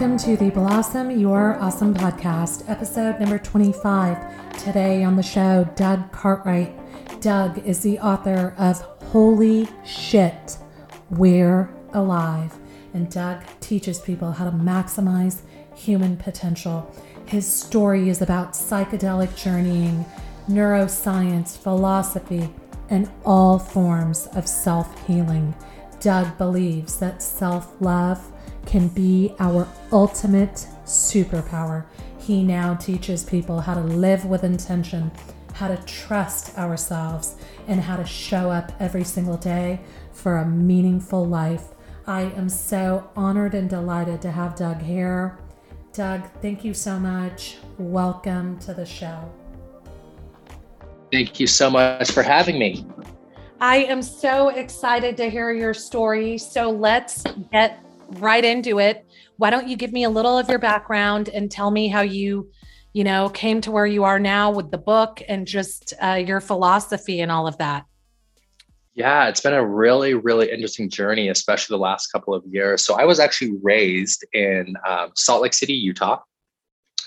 Welcome to the Blossom Your Awesome podcast, episode number 25. Today on the show, Doug Cartwright. Doug is the author of Holy Shit, We're Alive. And Doug teaches people how to maximize human potential. His story is about psychedelic journeying, neuroscience, philosophy, and all forms of self healing. Doug believes that self love can be our ultimate superpower. He now teaches people how to live with intention, how to trust ourselves, and how to show up every single day for a meaningful life. I am so honored and delighted to have Doug here. Doug, thank you so much. Welcome to the show. Thank you so much for having me. I am so excited to hear your story. So let's get right into it. Why don't you give me a little of your background and tell me how you, you know, came to where you are now with the book and just uh, your philosophy and all of that? Yeah, it's been a really, really interesting journey, especially the last couple of years. So I was actually raised in um, Salt Lake City, Utah,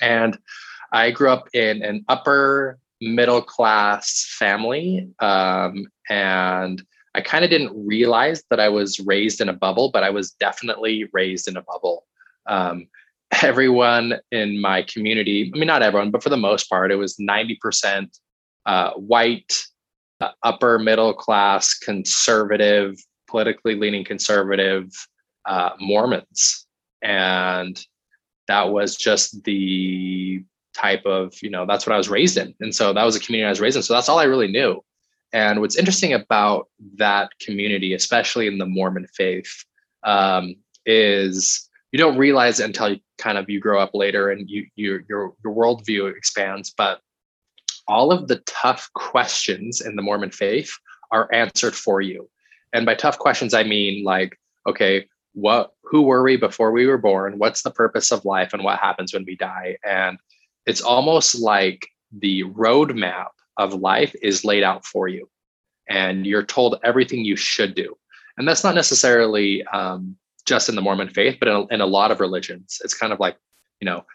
and I grew up in an upper middle class family, um, and I kind of didn't realize that I was raised in a bubble, but I was definitely raised in a bubble. Um, everyone in my community, I mean, not everyone, but for the most part, it was 90% uh, white, uh, upper middle class, conservative, politically leaning conservative uh, Mormons. And that was just the type of, you know, that's what I was raised in. And so that was a community I was raised in. So that's all I really knew. And what's interesting about that community, especially in the Mormon faith, um, is you don't realize it until you kind of you grow up later and you, you your your worldview expands. But all of the tough questions in the Mormon faith are answered for you. And by tough questions, I mean like, okay, what who were we before we were born? What's the purpose of life and what happens when we die? And it's almost like the roadmap of life is laid out for you. And you're told everything you should do. And that's not necessarily um, just in the mormon faith but in a, in a lot of religions. It's kind of like you know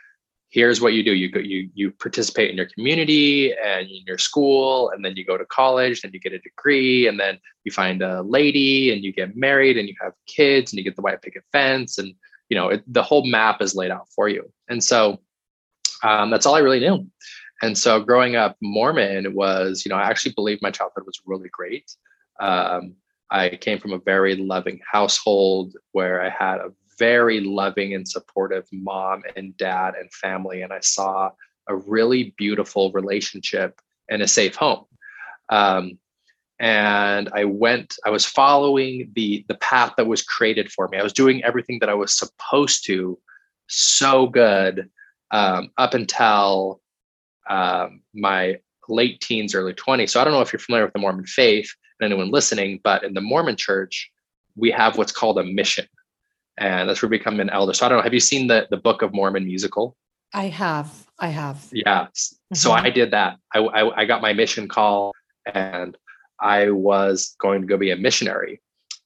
here's what you do. You go you you participate in your community and in your school and then you go to college then you get a degree and then you find a lady and you get married and you have kids and you get the white picket fence and you know it, the whole map is laid out for you. And so um, that's all i really knew and so growing up Mormon was, you know, I actually believe my childhood was really great. Um, I came from a very loving household where I had a very loving and supportive mom and dad and family. And I saw a really beautiful relationship and a safe home. Um, and I went, I was following the the path that was created for me. I was doing everything that I was supposed to so good um, up until um, my late teens, early 20s. So I don't know if you're familiar with the Mormon faith and anyone listening, but in the Mormon church, we have what's called a mission. And that's where we become an elder. So I don't know. Have you seen the, the Book of Mormon musical? I have. I have. Yeah. Mm-hmm. So I did that. I, I, I got my mission call and I was going to go be a missionary.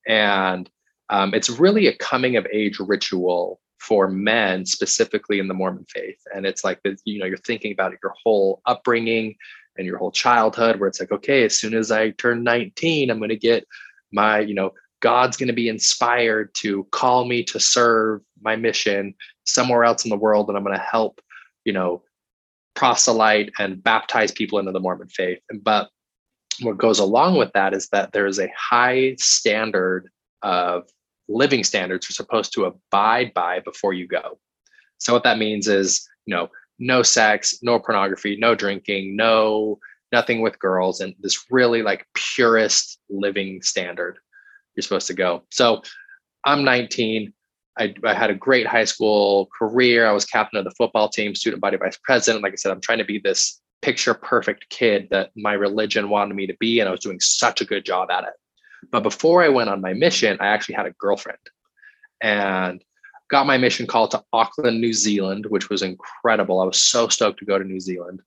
And um, it's really a coming of age ritual for men specifically in the Mormon faith. And it's like you know, you're thinking about your whole upbringing and your whole childhood, where it's like, okay, as soon as I turn 19, I'm going to get my, you know, God's going to be inspired to call me to serve my mission somewhere else in the world, and I'm going to help, you know, proselyte and baptize people into the Mormon faith. But what goes along with that is that there is a high standard of living standards you're supposed to abide by before you go. So what that means is, you know, no sex, no pornography, no drinking, no nothing with girls, and this really like purest living standard you're supposed to go. So I'm 19. I, I, had a great high school career. I was captain of the football team, student body vice president. Like I said, I'm trying to be this picture perfect kid that my religion wanted me to be, and I was doing such a good job at it. But before I went on my mission, I actually had a girlfriend and got my mission call to Auckland, New Zealand, which was incredible. I was so stoked to go to New Zealand.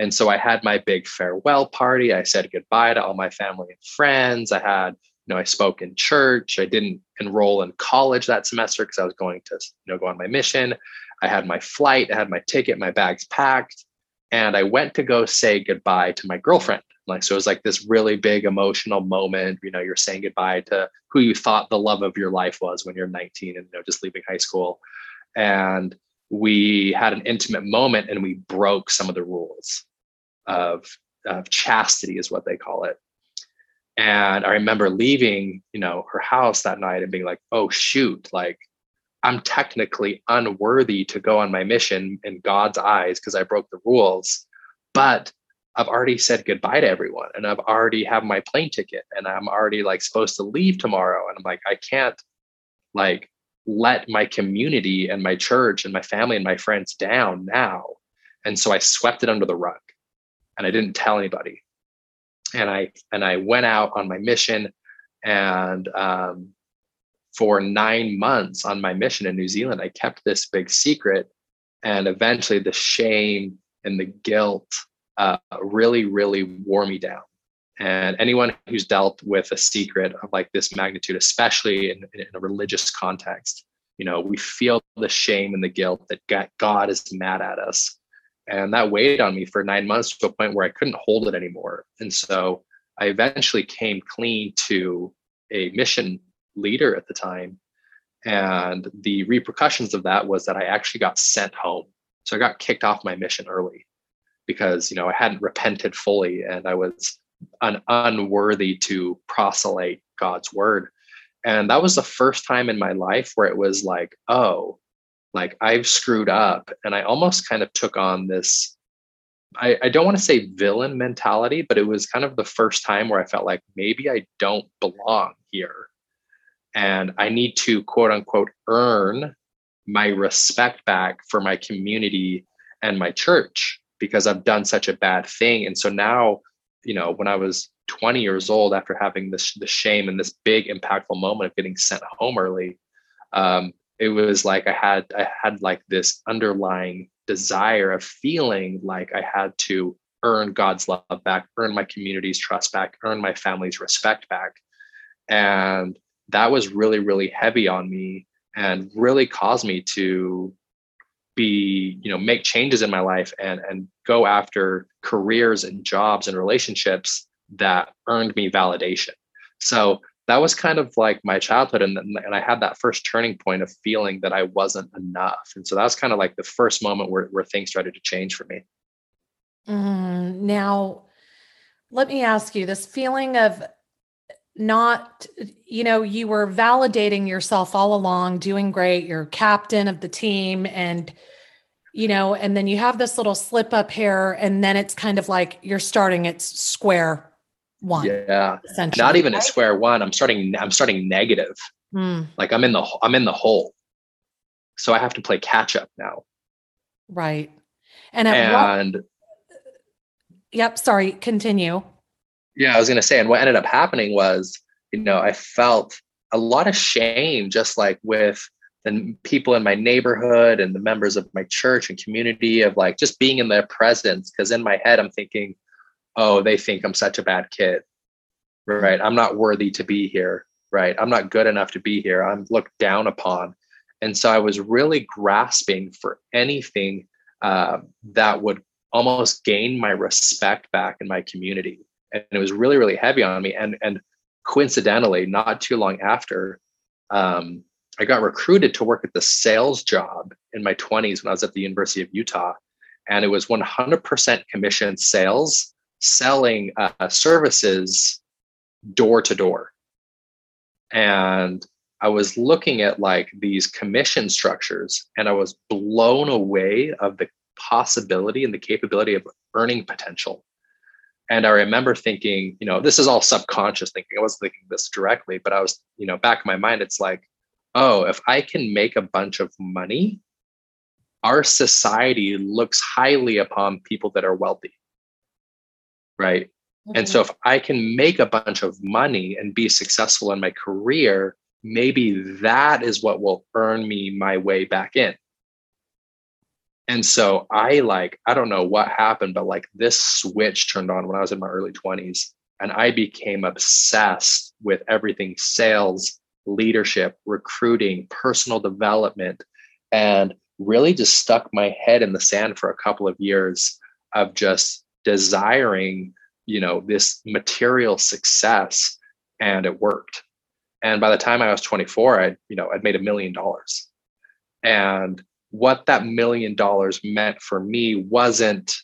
And so I had my big farewell party. I said goodbye to all my family and friends. I had you know, I spoke in church. I didn't enroll in college that semester because I was going to, you know, go on my mission. I had my flight, I had my ticket, my bags packed, and I went to go say goodbye to my girlfriend. Like, so it was like this really big emotional moment. You know, you're saying goodbye to who you thought the love of your life was when you're 19 and you know just leaving high school. And we had an intimate moment and we broke some of the rules of, of chastity, is what they call it. And I remember leaving, you know, her house that night and being like, oh shoot, like I'm technically unworthy to go on my mission in God's eyes because I broke the rules. But I've already said goodbye to everyone and I've already have my plane ticket and I'm already like supposed to leave tomorrow. And I'm like, I can't like let my community and my church and my family and my friends down now. And so I swept it under the rug and I didn't tell anybody. And I and I went out on my mission and um, for nine months on my mission in New Zealand, I kept this big secret. And eventually the shame and the guilt uh, really, really wore me down. And anyone who's dealt with a secret of like this magnitude, especially in, in a religious context, you know, we feel the shame and the guilt that God is mad at us. And that weighed on me for nine months to a point where I couldn't hold it anymore. And so I eventually came clean to a mission leader at the time. And the repercussions of that was that I actually got sent home. So I got kicked off my mission early because, you know, I hadn't repented fully and I was un- unworthy to proselyte God's word. And that was the first time in my life where it was like, oh, like I've screwed up. And I almost kind of took on this I, I, don't want to say villain mentality, but it was kind of the first time where I felt like maybe I don't belong here and I need to quote unquote earn my respect back for my community and my church because I've done such a bad thing. And so now, you know, when I was 20 years old, after having this the shame and this big impactful moment of getting sent home early, um, it was like I had I had like this underlying desire of feeling like I had to earn God's love back, earn my community's trust back, earn my family's respect back. And that was really really heavy on me and really caused me to be you know make changes in my life and and go after careers and jobs and relationships that earned me validation. So that was kind of like my childhood and, and i had that first turning point of feeling that i wasn't enough. And so that was kind of like the first moment where, where things started to change for me. Mm, now let me ask you this feeling of not you know you were validating yourself all along doing great you're captain of the team and you know and then you have this little slip up here and then it's kind of like you're starting at square one yeah. not even right? at square one i'm starting i'm starting negative. Hmm. like i'm in the i'm in the hole. So i have to play catch up now. Right. And and what, yep sorry continue yeah, I was going to say, and what ended up happening was, you know, I felt a lot of shame, just like with the people in my neighborhood and the members of my church and community, of like just being in their presence. Because in my head, I'm thinking, oh, they think I'm such a bad kid, right? I'm not worthy to be here, right? I'm not good enough to be here. I'm looked down upon. And so I was really grasping for anything uh, that would almost gain my respect back in my community and it was really really heavy on me. And and coincidentally not too long after um, i got recruited to work at the sales job in my 20s when i was at the university of utah. And it was 100% commission sales selling uh, services door to door. And i was looking at like these commission structures and i was blown away of the possibility and the capability of earning potential and I remember thinking, you know, this is all subconscious thinking. I wasn't thinking this directly, but I was, you know, back in my mind, it's like, oh, if I can make a bunch of money, our society looks highly upon people that are wealthy. Right. Mm-hmm. And so if I can make a bunch of money and be successful in my career, maybe that is what will earn me my way back in. And so I like, I don't know what happened, but like this switch turned on when I was in my early 20s. And I became obsessed with everything sales, leadership, recruiting, personal development, and really just stuck my head in the sand for a couple of years of just desiring, you know, this material success. And it worked. And by the time I was 24, I, you know, I'd made a million dollars. And what that million dollars meant for me wasn't,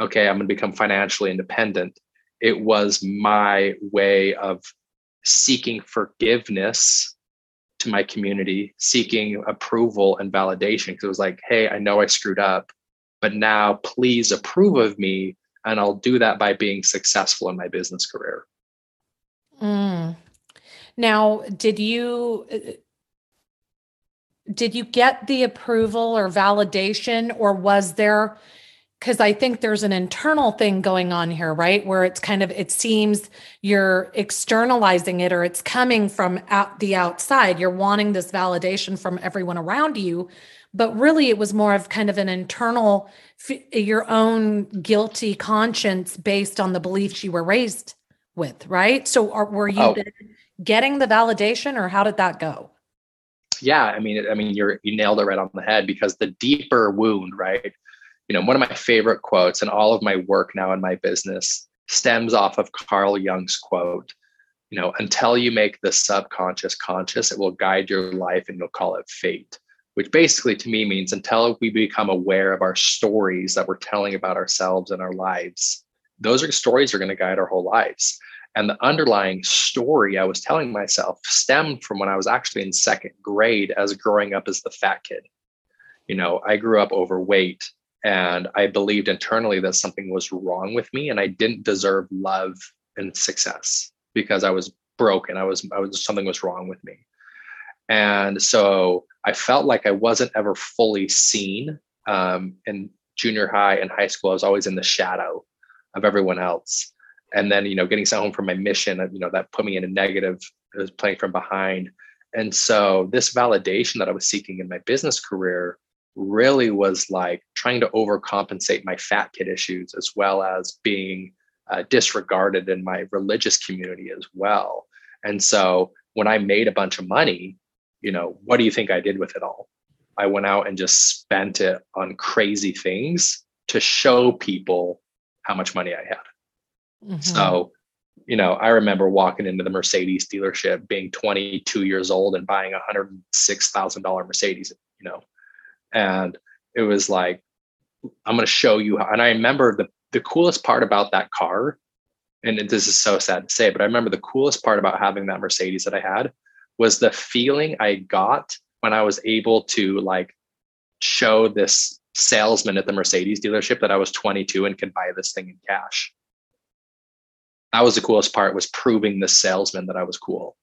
okay, I'm going to become financially independent. It was my way of seeking forgiveness to my community, seeking approval and validation. Because it was like, hey, I know I screwed up, but now please approve of me. And I'll do that by being successful in my business career. Mm. Now, did you uh, did you get the approval or validation or was there because I think there's an internal thing going on here, right? Where it's kind of, it seems you're externalizing it or it's coming from out the outside. You're wanting this validation from everyone around you. But really, it was more of kind of an internal, your own guilty conscience based on the beliefs you were raised with, right? So, are, were you oh. getting the validation or how did that go? Yeah, I mean, I mean, you're you nailed it right on the head because the deeper wound, right? you know, one of my favorite quotes and all of my work now in my business stems off of Carl Jung's quote, you know, until you make the subconscious conscious, it will guide your life and you'll call it fate, which basically to me means until we become aware of our stories that we're telling about ourselves and our lives, those are stories are going to guide our whole lives. And the underlying story I was telling myself stemmed from when I was actually in second grade as growing up as the fat kid. You know, I grew up overweight and i believed internally that something was wrong with me and i didn't deserve love and success because i was broken. I was i was something was wrong with me. And so i felt like i wasn't ever fully seen um, in junior high and high school. I was always in the shadow of everyone else and then you know getting sent home from my mission you know that put me in a negative I was playing from behind and so this validation that i was seeking in my business career really was like trying to overcompensate my fat kid issues as well as being uh, disregarded in my religious community as well. And so when I made a bunch of money, you know, what do you think I did with it all? I went out and just spent it on crazy things to show people how much money I had. Mm-hmm. So, you know, I remember walking into the Mercedes dealership being 22 years old and buying a $106,000 Mercedes, you know, and it was like i'm going to show you how and i remember the the coolest part about that car and this is so sad to say but i remember the coolest part about having that mercedes that i had was the feeling i got when i was able to like show this salesman at the mercedes dealership that i was 22 and could buy this thing in cash that was the coolest part was proving the salesman that i was cool.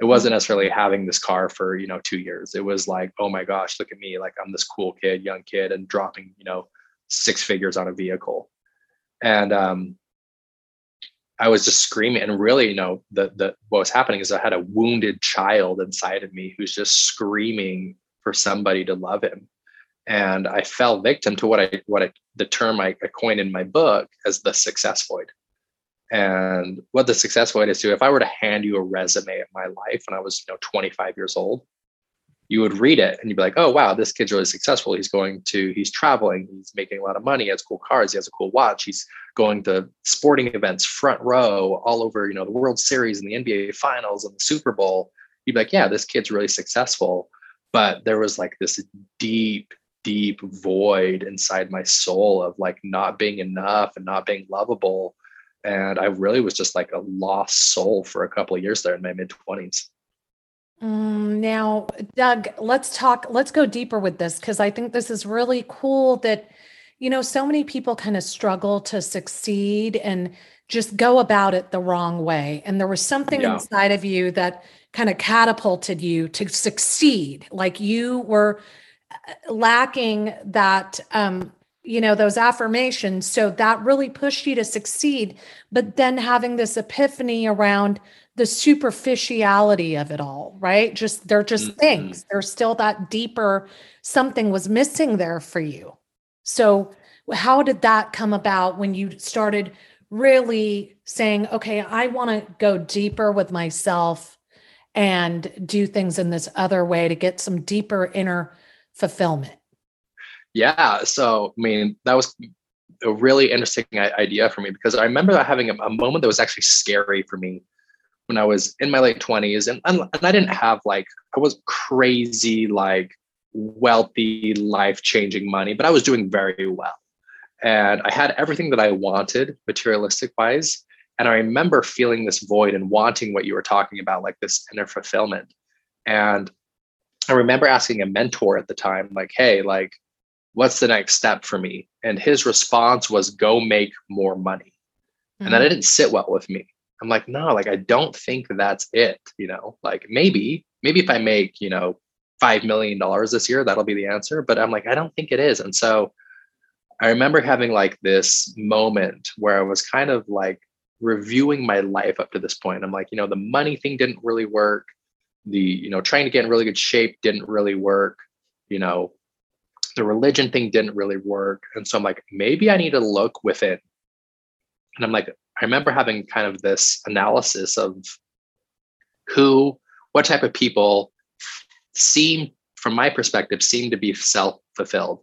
It wasn't necessarily having this car for you know two years. It was like oh my gosh look at me like i'm this cool kid young kid and dropping you know six figures on a vehicle. And um i was just screaming and really you know the the what was happening is i had a wounded child inside of me who's just screaming for somebody to love him. And i fell victim to what i what i the term i, I coined in my book as the success void and what the success void is to if i were to hand you a resume of my life when i was you know 25 years old you would read it and you'd be like oh wow this kid's really successful. He's going to he's traveling. He's making a lot of money. He has cool cars. He has a cool watch. He's going to sporting events front row all over you know the world series and the nba finals and the super bowl. You'd be like yeah this kid's really successful. But there was like this deep deep void inside my soul of like not being enough and not being lovable and I really was just like a lost soul for a couple of years there in my mid 20s. Um, now, Doug, let's talk, let's go deeper with this because I think this is really cool that, you know, so many people kind of struggle to succeed and just go about it the wrong way. And there was something yeah. inside of you that kind of catapulted you to succeed. Like you were uh, lacking that um, you know those affirmations. So that really pushed you to succeed. But then having this epiphany around the superficiality of it all right? Just they're just mm-hmm. things. There's still that deeper something was missing there for you. So how did that come about when you started really saying, okay, I want to go deeper with myself and do things in this other way to get some deeper inner fulfillment. Yeah. So, I mean, that was a really interesting idea for me because I remember having a, moment that was actually scary for me when I was in my late 20s. And, and, and I didn't have like, I was crazy, like wealthy, life changing money, but I was doing very well. And I had everything that I wanted materialistic wise. And I remember feeling this void and wanting what you were talking about, like this inner fulfillment. And I remember asking a mentor at the time, like, hey, like, what's the next step for me? And his response was, go make more money. Mm-hmm. And that didn't sit well with me. I'm like, no, like, I don't think that's it. You know, like maybe, maybe if I make, you know, $5 million this year, that'll be the answer. But I'm like, I don't think it is. And so I remember having like this moment where I was kind of like reviewing my life up to this point. I'm like, you know, the money thing didn't really work. The, you know, trying to get in really good shape didn't really work. You know, the religion thing didn't really work. And so I'm like, maybe I need to look within. And I'm like, I remember having kind of this analysis of who, what type of people seem, from my perspective, seem to be self fulfilled.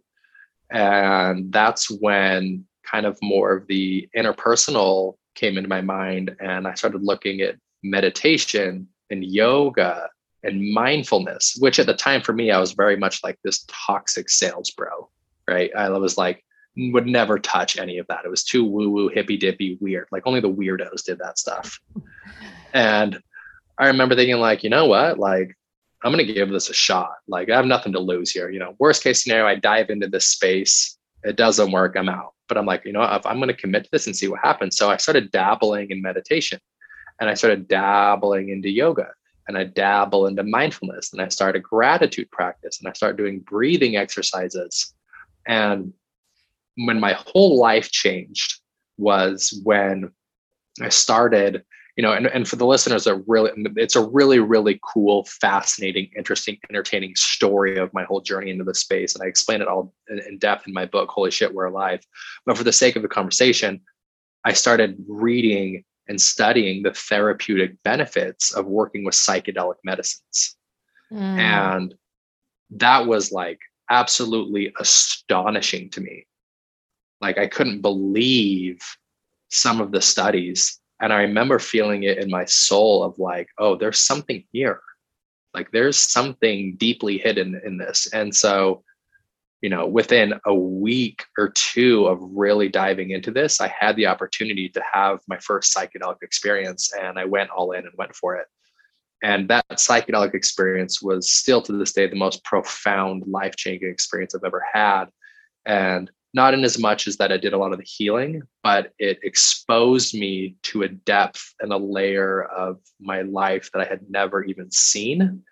And that's when kind of more of the interpersonal came into my mind. And I started looking at meditation and yoga and mindfulness, which at the time for me, I was very much like this toxic sales bro, right? I was like, would never touch any of that. It was too woo woo, hippy dippy, weird. Like only the weirdos did that stuff. And I remember thinking, like, you know what? Like, I'm going to give this a shot. Like, I have nothing to lose here. You know, worst case scenario, I dive into this space. It doesn't work. I'm out. But I'm like, you know, if I'm going to commit to this and see what happens. So I started dabbling in meditation and I started dabbling into yoga and I dabble into mindfulness and I start a gratitude practice and I start doing breathing exercises. And when my whole life changed was when I started, you know, and, and for the listeners that really, it's a really, really cool, fascinating, interesting, entertaining story of my whole journey into the space. And I explain it all in, in depth in my book, Holy Shit, We're Alive. But for the sake of the conversation, I started reading and studying the therapeutic benefits of working with psychedelic medicines. Mm. And that was like absolutely astonishing to me. Like, I couldn't believe some of the studies. And I remember feeling it in my soul of like, oh, there's something here. Like, there's something deeply hidden in this. And so, you know, within a week or two of really diving into this, I had the opportunity to have my first psychedelic experience and I went all in and went for it. And that psychedelic experience was still to this day the most profound, life changing experience I've ever had. And not in as much as that I did a lot of the healing, but it exposed me to a depth and a layer of my life that I had never even seen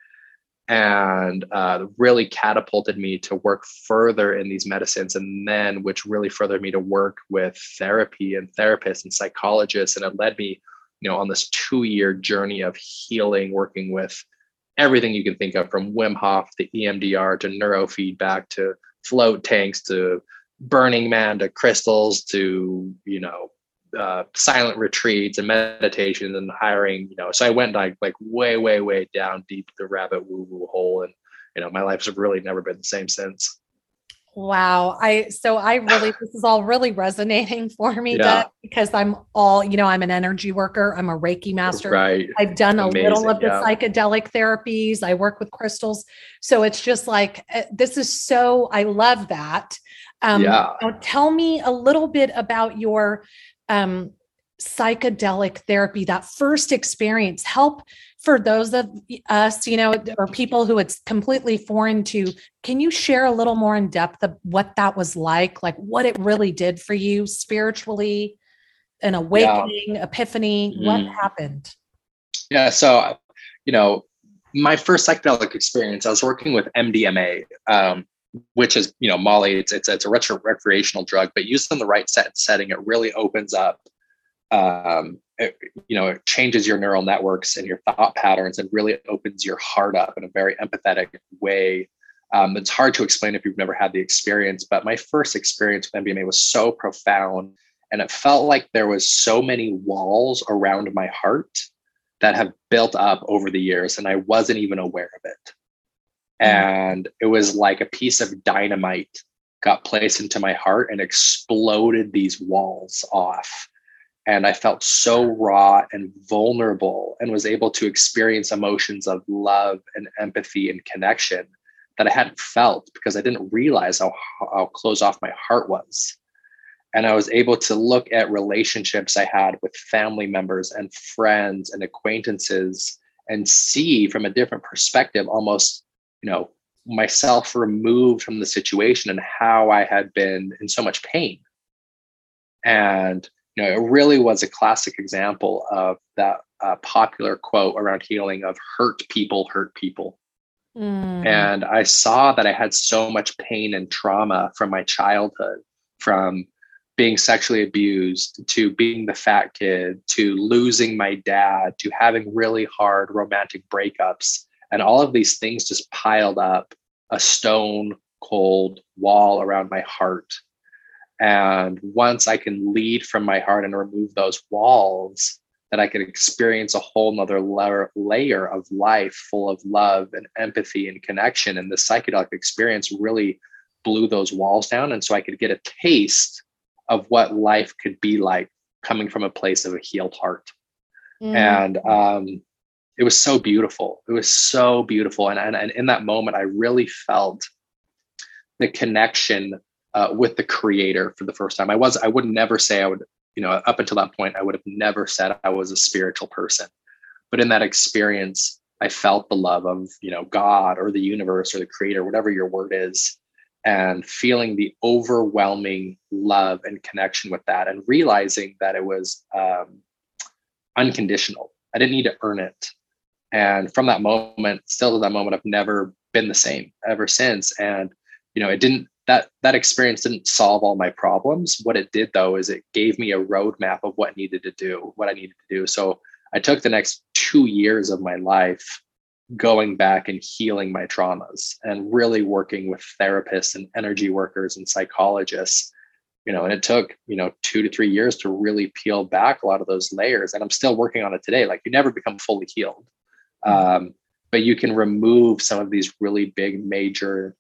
and uh, really catapulted me to work further in these medicines and then which really furthered me to work with therapy and therapists and psychologists. And it led me you know on this two year journey of healing working with everything you can think of from wim hof to emdr to neurofeedback to float tanks to burning man to crystals to you know uh, silent retreats and meditations and hiring, you know, so I went like like way, way, way down deep the rabbit woo woo hole. And, you know, my life's really never been the same since. Wow. I so I really this is all really resonating for me yeah. because I'm all, you know, I'm an energy worker, I'm a Reiki master. Right. I've done a Amazing, little of the yeah. psychedelic therapies. I work with crystals. So it's just like eh, this is so I love that. Um yeah. tell me a little bit about your um, psychedelic therapy, that first experience, help for those of us, you know, or people who it's completely foreign to. Can you share a little more in depth of what that was like, like what it really did for you spiritually, an awakening, yeah. epiphany? Mm. What happened? Yeah. So, you know, my first psychedelic experience, I was working with MDMA. Um, which is you know Molly. It's it's it's a retro recreational drug, but used in the right set setting, it really opens up. Um, it, you know, it changes your neural networks and your thought patterns, and really opens your heart up in a very empathetic way. Um, it's hard to explain if you've never had the experience, but my first experience with MDMA was so profound, And it felt like there was so many walls around my heart that have built up over the years, and I wasn't even aware of it. Mm. And it was like a piece of dynamite got placed into my heart and exploded these walls off. And I felt so raw and vulnerable and was able to experience emotions of love and empathy and connection that I hadn't felt because I didn't realize how, how closed off my heart was. And I was able to look at relationships I had with family members and friends and acquaintances and see from a different perspective almost, you know, myself removed from the situation and how I had been in so much pain. And you know, it really was a classic example of that uh, popular quote around healing of hurt people hurt people. Mm. And I saw that I had so much pain and trauma from my childhood, from being sexually abused to being the fat kid to losing my dad to having really hard romantic breakups. And all of these things just piled up a stone cold wall around my heart. And once I can lead from my heart and remove those walls, that I could experience a whole nother layer, layer of life full of love and empathy and connection. And the psychedelic experience really blew those walls down. And so I could get a taste of what life could be like coming from a place of a healed heart. Mm. And um, it was so beautiful. It was so beautiful. And, and, and in that moment, I really felt the connection uh, with the creator for the first time. I was, I would never say I would, you know, up until that point, I would have never said I was a spiritual person. But in that experience, I felt the love of, you know, God or the universe or the creator, whatever your word is, and feeling the overwhelming love and connection with that and realizing that it was um, unconditional. I didn't need to earn it. And from that moment, still to that moment, I've never been the same ever since. And, you know, it didn't that that experience didn't solve all my problems. What it did though is it gave me a roadmap of what needed to do, what I needed to do. So I took the next two years of my life going back and healing my traumas and really working with therapists and energy workers and psychologists you know and it took you know two to three years to really peel back a lot of those layers and i'm still working on it today like you never become fully healed. Um, but you can remove some of these really big major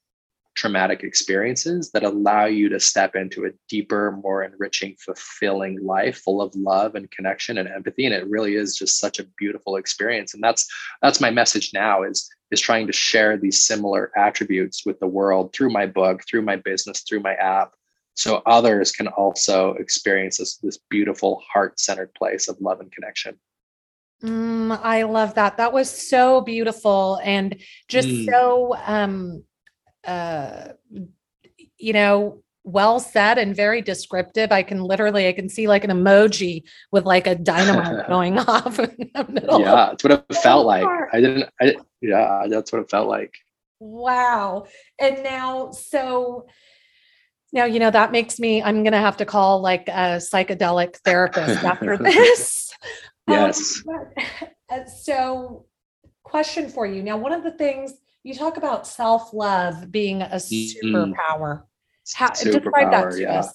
traumatic experiences that allow you to step into a deeper, more enriching, fulfilling life full of love and connection and empathy. And it really is just such a beautiful experience. And that's that's my message now is is trying to share these similar attributes with the world through my book, through my business, through my app, so others can also experience this, this beautiful heart-centered place of love and connection. Mm, I love that. That was so beautiful and just mm. so um uh, you know, well said and very descriptive. I can literally, I can see like an emoji with like a dynamite going off in the middle. Yeah, that's what it felt like. I didn't, I, yeah, that's what it felt like. Wow. And now, so now, you know, that makes me, I'm going to have to call like a psychedelic therapist after this. Yes. Um, so, question for you. Now, one of the things you talk about self love being a mm-hmm. superpower. How, describe that to yeah. us.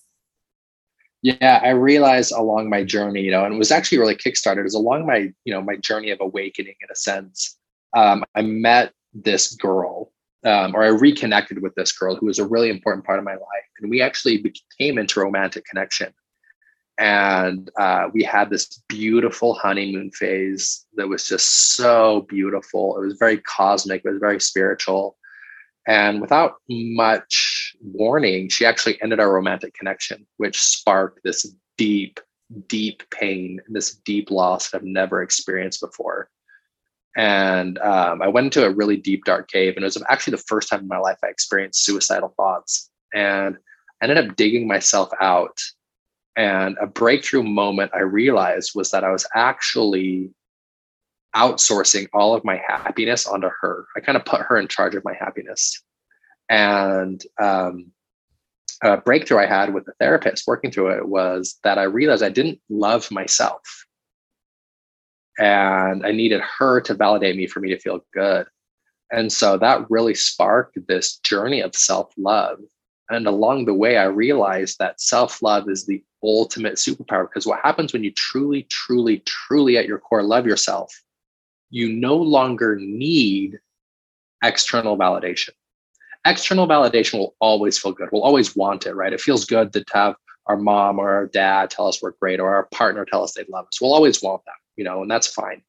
Yeah, I realized along my journey, you know, and it was actually really kickstarted. Is along my, you know, my journey of awakening in a sense. Um, I met this girl, um, or I reconnected with this girl who was a really important part of my life, and we actually became into romantic connection and uh, we had this beautiful honeymoon phase that was just so beautiful. It was very cosmic. It was very spiritual, and without much warning, she actually ended our romantic connection, which sparked this deep, deep pain, this deep loss that I've never experienced before. And um, I went into a really deep, dark cave, and it was actually the first time in my life I experienced suicidal thoughts, and I ended up digging myself out and a breakthrough moment I realized was that I was actually outsourcing all of my happiness onto her. I kind of put her in charge of my happiness. And um, a breakthrough I had with the therapist working through it was that I realized I didn't love myself. And I needed her to validate me for me to feel good. And so that really sparked this journey of self love And along the way, I realized that self love is the ultimate superpower because what happens when you truly, truly, truly at your core love yourself, you no longer need external validation. External validation will always feel good. We'll always want it, right? It feels good to have our mom or our dad tell us we're great or our partner tell us they love us. We'll always want that, you know, and that's fine.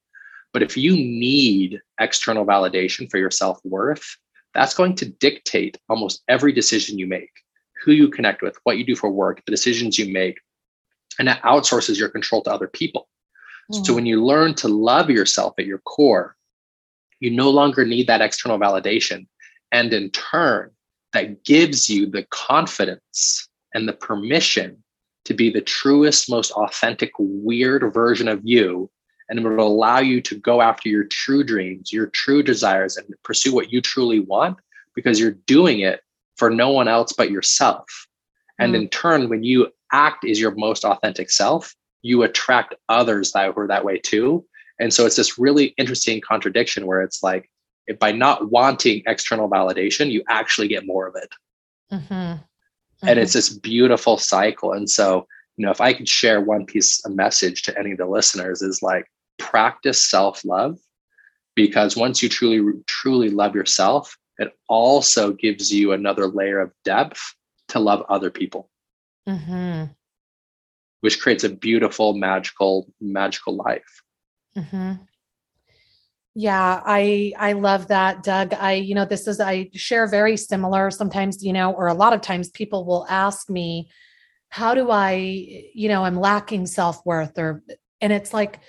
But if you need external validation for your self worth, that's going to dictate almost every decision you make, who you connect with, what you do for work, the decisions you make. And that outsources your control to other people. Mm. So when you learn to love yourself at your core, you no longer need that external validation. And in turn, that gives you the confidence and the permission to be the truest, most authentic, weird version of you and it will allow you to go after your true dreams, your true desires, and pursue what you truly want because you're doing it for no one else but yourself. And mm. in turn, when you act as your most authentic self, you attract others that are that way too. And so it's this really interesting contradiction where it's like, if by not wanting external validation, you actually get more of it. Mm-hmm. Mm-hmm. And it's this beautiful cycle. And so, you know, if I could share one piece of message to any of the listeners is like, practice self love because once you truly, truly love yourself, it also gives you another layer of depth to love other people, mm-hmm. which creates a beautiful, magical, magical life. Mm-hmm. Yeah, I I love that, Doug. I you know this is I share very similar. Sometimes you know, or a lot of times, people will ask me, "How do I you know I'm lacking self worth?" Or and it's like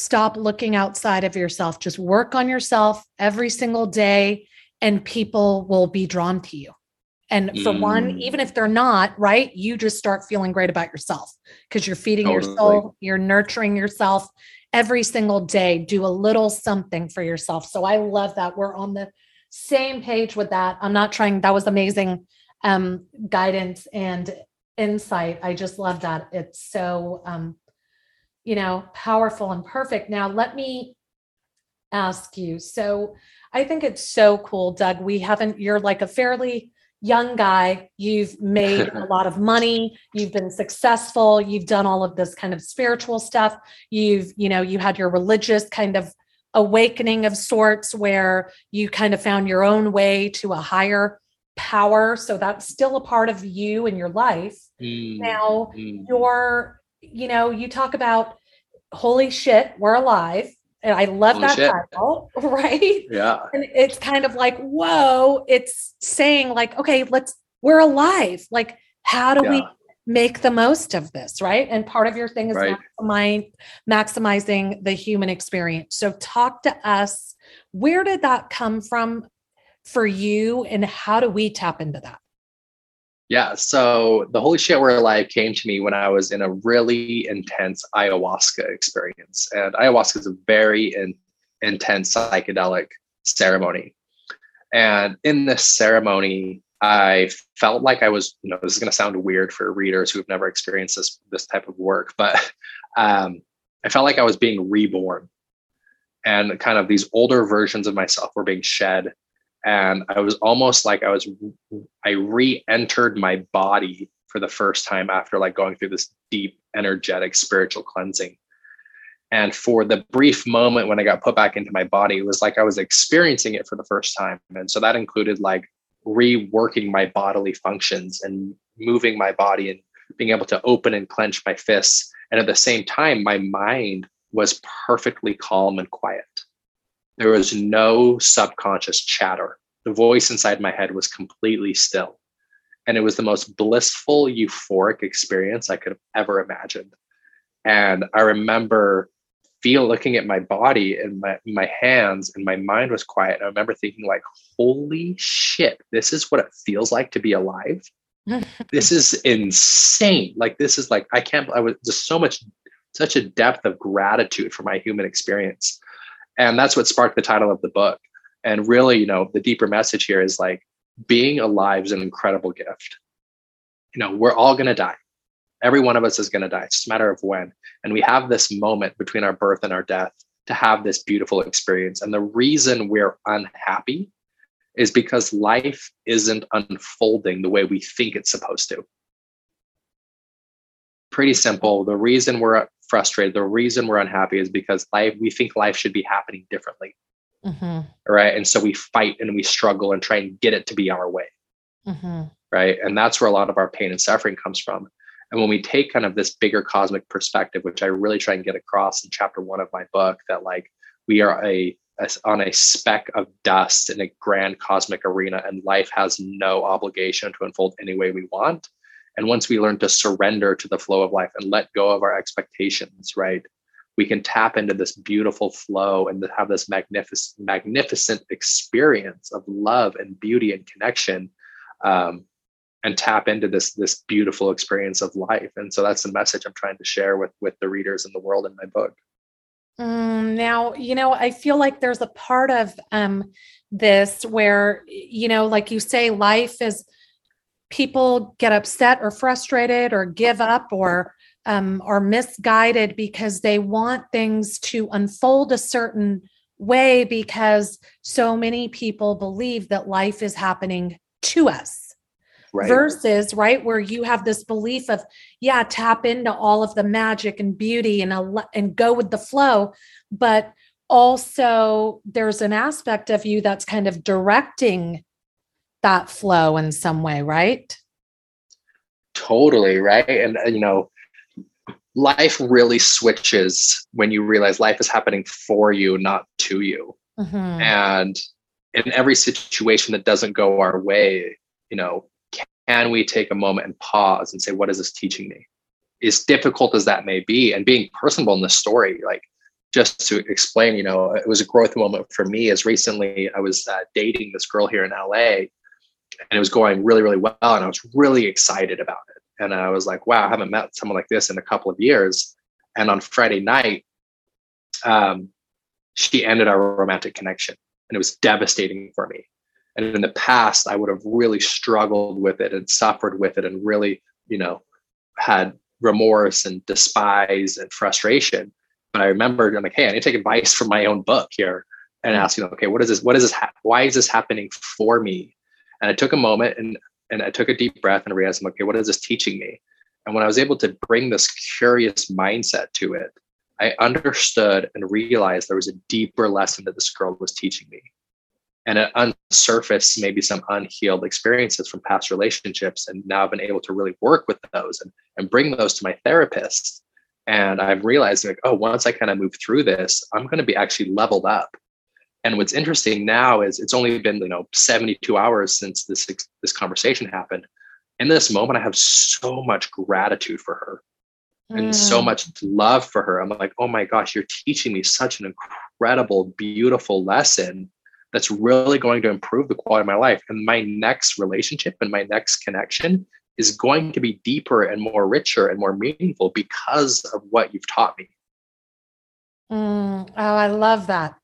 stop looking outside of yourself. Just work on yourself every single day, and people will be drawn to you. And for mm. one, even if they're not, right, you just start feeling great about yourself because you're feeding totally. your soul, you're nurturing yourself every single day. Do a little something for yourself. So I love that. We're on the same page with that. I'm not trying, that was amazing um, guidance and insight. I just love that. It's so um, you know, powerful and perfect. Now, let me ask you. So, I think it's so cool, Doug. We haven't, you're like a fairly young guy. You've made a lot of money. You've been successful. You've done all of this kind of spiritual stuff. You've, you know, you had your religious kind of awakening of sorts where you kind of found your own way to a higher power. So that's still a part of you in your life. Mm, now, mm. you're you know, you talk about holy shit, we're alive. And I love holy that shit. title, right? Yeah. And it's kind of like, whoa, it's saying, like, okay, let's, we're alive. Like, how do yeah. we make the most of this? Right. And part of your thing is right. maximize, maximizing the human experience. So, talk to us. Where did that come from for you? And how do we tap into that? Yeah. So the Holy Shit We're Alive came to me when I was in a really intense ayahuasca experience. And ayahuasca is a very in, intense psychedelic ceremony. And in this ceremony, I felt like I was, you know, this is going to sound weird for readers who have never experienced this, this type of work, but um, I felt like I was being reborn. And kind of these older versions of myself were being shed and I was almost like I was I re-entered my body for the first time after like going through this deep energetic spiritual cleansing. And for the brief moment when I got put back into my body, it was like I was experiencing it for the first time. And so that included like reworking my bodily functions and moving my body and being able to open and clench my fists. And at the same time, my mind was perfectly calm and quiet. There was no subconscious chatter. The voice inside my head was completely still. And it was the most blissful, euphoric experience I could have ever imagined. And I remember feel looking at my body and my, my hands and my mind was quiet. And I remember thinking like, holy shit, this is what it feels like to be alive. this is insane. Like this is like, I can't, I was just so much, such a depth of gratitude for my human experience and that's what sparked the title of the book. And really you know the deeper message here is like being alive is an incredible gift. You know we're all going to die. Every one of us is going to die. It's just a matter of when. And we have this moment between our birth and our death to have this beautiful experience. And the reason we're unhappy is because life isn't unfolding the way we think it's supposed to. Pretty simple. The reason we're frustrated, the reason we're unhappy is because life we think life should be happening differently. Mm-hmm. Right. And so we fight and we struggle and try and get it to be our way. Mm-hmm. Right. And that's where a lot of our pain and suffering comes from. And when we take kind of this bigger cosmic perspective, which I really try and get across in chapter one of my book, that like we are a, a, on a speck of dust in a grand cosmic arena, and life has no obligation to unfold any way we want. And once we learn to surrender to the flow of life and let go of our expectations, right, we can tap into this beautiful flow and have this magnificent, magnificent experience of love and beauty and connection. Um, and tap into this this beautiful experience of life and so that's the message i'm trying to share with with the readers in the world in my book mm, now you know i feel like there's a part of um this where you know like you say life is people get upset or frustrated or give up or um, are misguided because they want things to unfold a certain way because so many people believe that life is happening to us right. versus right where you have this belief of yeah tap into all of the magic and beauty and and go with the flow but also there's an aspect of you that's kind of directing that flow in some way right totally right and uh, you know life really switches when you realize life is happening for you not to you mm-hmm. and in every situation that doesn't go our way you know can we take a moment and pause and say, what is this teaching me? As difficult as that may be, and being personable in the story, like just to explain, you know, it was a growth moment for me as recently I was uh, dating this girl here in LA and it was going really, really well. And I was really excited about it. And I was like, wow, I haven't met someone like this in a couple of years. And on Friday night, um, she ended our romantic connection and it was devastating for me. And in the past, I would have really struggled with it and suffered with it and really, you know, had remorse and despise and frustration. But I remembered, I'm like, hey, I need to take advice from my own book here and ask, you know, okay, what is this? What is this? Ha- why is this happening for me? And I took a moment and and I took a deep breath and realized, okay, what is this teaching me? And when I was able to bring this curious mindset to it, I understood and realized there was a deeper lesson that this girl was teaching me. And it unsurfaced maybe some unhealed experiences from past relationships and now i've been able to really work with those and, and bring those to my therapist. And i've realized like oh once i kind of move through this i'm going to be actually leveled up and what's interesting now is it's only been you know 72 hours since this this conversation happened in this moment i have so much gratitude for her and so mm. much love for her i'm like oh my gosh you're teaching me such an incredible beautiful lesson that's really going to improve the quality of my life. And my next relationship and my next connection is going to be deeper and more richer and more meaningful because of what you've taught me. Mm, oh, I love that.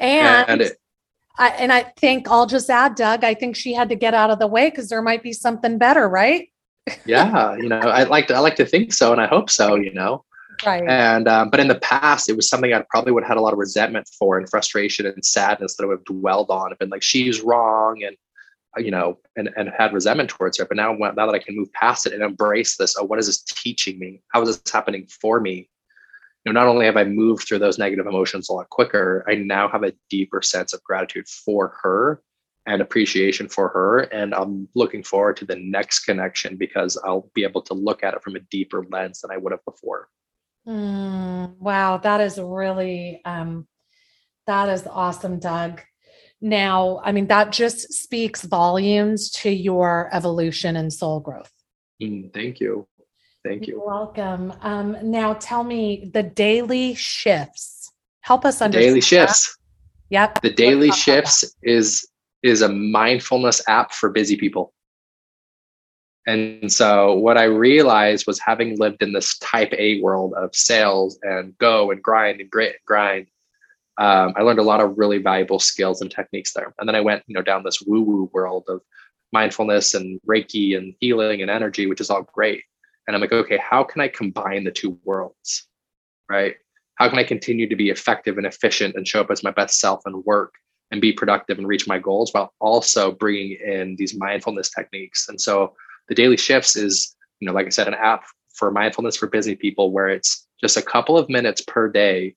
And, and it, I, and I think I'll just add, Doug, I think she had to get out of the way because there might be something better, right? yeah, you know, I like to I like to think so, and I hope so. You know, Right. And um, but in the past, it was something I probably would have had a lot of resentment for and frustration and sadness that I would have dwelled on. I've been like, she's wrong, and uh, you know, and and had resentment towards her. But now, now that I can move past it and embrace this, oh, what is this teaching me? How is this happening for me? You know, not only have I moved through those negative emotions a lot quicker, I now have a deeper sense of gratitude for her and appreciation for her. And I'm looking forward to the next connection because I'll be able to look at it from a deeper lens than I would have before. Mm, wow, that is really um, that is awesome, Doug. Now, I mean, that just speaks volumes to your evolution and soul growth. Mm, thank you. Thank you. You're welcome. Um, now, tell me the daily shifts. Help us understand. Daily shifts. That. Yep. The daily shifts is is a mindfulness app for busy people. And so what I realized was having lived in this type A world of sales and go and grind and grit and grind, um, I learned a lot of really valuable skills and techniques there. And then I went, you know, down this woo-woo world of mindfulness and Reiki and healing and energy, which is all great. And I'm like, okay, how can I combine the two worlds? Right? How can I continue to be effective and efficient and show up as my best self and work and be productive and reach my goals while also bringing in these mindfulness techniques. And so the daily shifts is, you know, like I said, an app for mindfulness for busy people where it's just a couple of minutes per day,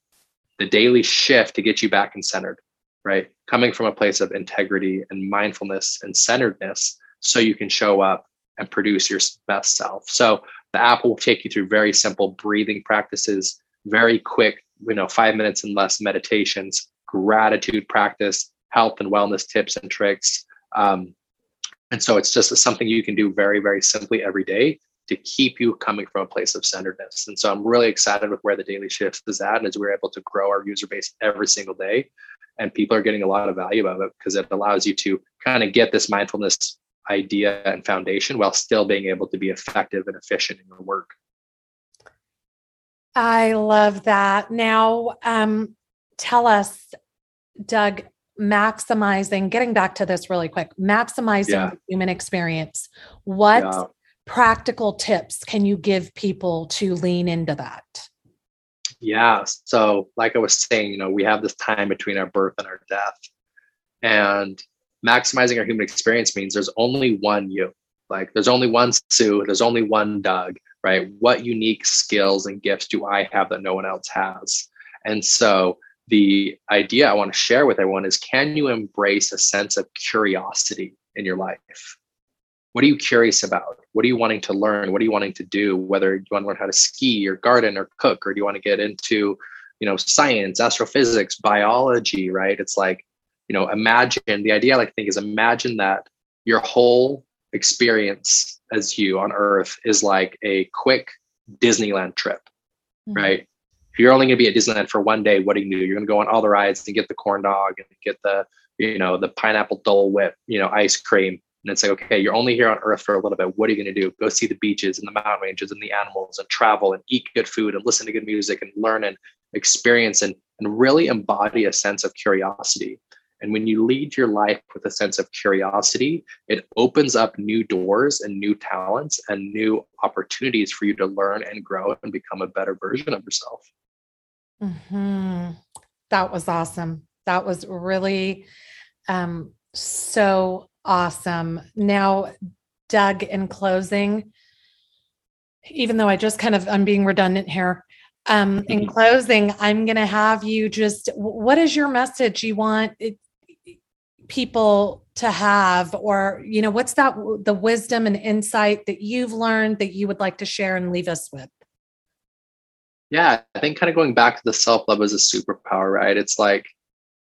the daily shift to get you back and centered, right? Coming from a place of integrity and mindfulness and centeredness so you can show up and produce your best self. So the app will take you through very simple breathing practices, very quick, you know, five minutes and less meditations, gratitude practice, health and wellness tips and tricks. Um, and so it's just something you can do very, very simply every day to keep you coming from a place of centeredness. And so I'm really excited with where the daily shift is at and as we're able to grow our user base every single day. And people are getting a lot of value out of it because it allows you to kind of get this mindfulness idea and foundation while still being able to be effective and efficient in your work. I love that. Now, um, tell us, Doug, maximizing, getting back to this really quick, maximizing yeah. the human experience. What yeah. practical tips can you give people to lean into that? Yeah. So, like I was saying, you know, we have this time between our birth and our death. And maximizing our human experience means there's only one you. Like, there's only one Sue, there's only one Doug, right? What unique skills and gifts do I have that no one else has? And so, the idea I want to share with everyone is can you embrace a sense of curiosity in your life? What are you curious about? What are you wanting to learn? What are you wanting to do? Whether you want to learn how to ski or garden or cook, or do you want to get into, you know, science, astrophysics, biology, right? It's like, you know, imagine the idea I like to think is imagine that your whole experience as you on earth is like a quick Disneyland trip, mm-hmm. right? if you're only going to be at Disneyland for one day, what do you do? You're going to go on all the rides and get the corn dog and get the, you know, the pineapple Dole Whip, you know, ice cream. And it's like, okay, you're only here on Earth for a little bit. What are you going to do? Go see the beaches and the mountain ranges and the animals and travel and eat good food and listen to good music and learn and experience and, and really embody a sense of curiosity. And when you lead your life with a sense of curiosity, it opens up new doors and new talents and new opportunities for you to learn and grow and become a better version of yourself. Mm-hmm. That was awesome. That was really um, so awesome. Now, Doug, in closing, even though I just kind of I'm being redundant here. Um, in closing, I'm going to have you just what is your message you want it, people to have or you know what's that the wisdom and insight that you've learned that you would like to share and leave us with yeah, I think kind of going back to the self love as a superpower, right? It's like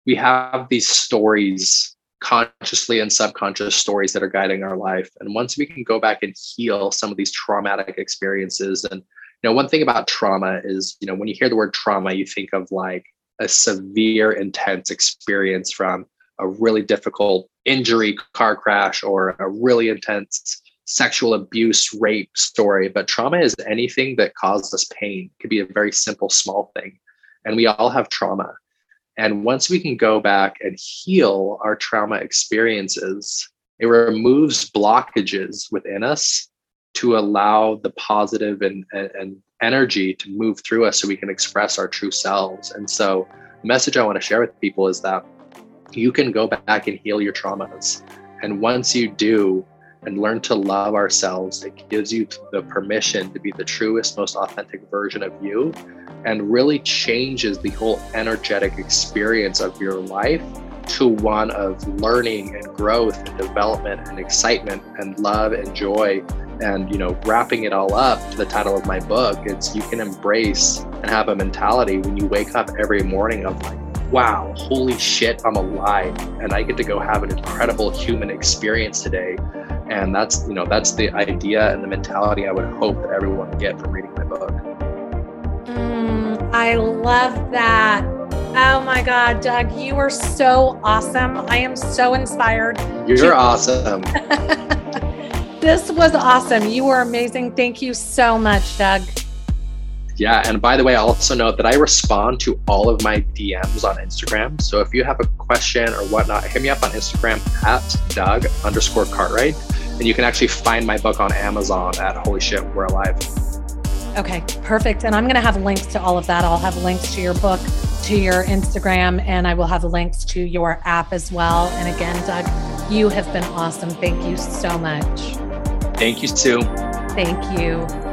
we have these stories, consciously and subconscious stories that are guiding our life. And once we can go back and heal some of these traumatic experiences, and you know, one thing about trauma is, you know, when you hear the word trauma, you think of like a severe, intense experience from a really difficult injury, car crash, or a really intense sexual abuse, rape story, but trauma is anything that causes us pain. It could be a very simple, small thing. And we all have trauma. And once we can go back and heal our trauma experiences, it removes blockages within us to allow the positive and, and, and energy to move through us so we can express our true selves. And so, the message I want to share with people is that you can go back and heal your traumas. And once you do, and learn to love ourselves, it gives you the permission to be the truest, most authentic version of you and really changes the whole energetic experience of your life to one of learning and growth and development and excitement and love and joy and you know wrapping it all up to the title of my book it's you can embrace and have a mentality when you wake up every morning of like wow holy shit i'm alive and i get to go have an incredible human experience today. And that's you know that's the idea and the mentality i would hope that everyone would get from reading my book. Mm, i love that. Oh my god doug you are so awesome. I am so inspired you're to- awesome. This was awesome. You were amazing. Thank you so much doug yeah. And by the way, I also note that I respond to all of my DMs on Instagram. So if you have a question or whatnot, hit me up on Instagram at Doug underscore Cartwright. And you can actually find my book on Amazon at Holy Shit, We're Alive. Okay, perfect. And I'm going to have links to all of that. I'll have links to your book to your Instagram and I will have links to your app as well. And again, Doug, you have been awesome. Thank you so much. Thank you, Sue. Thank you.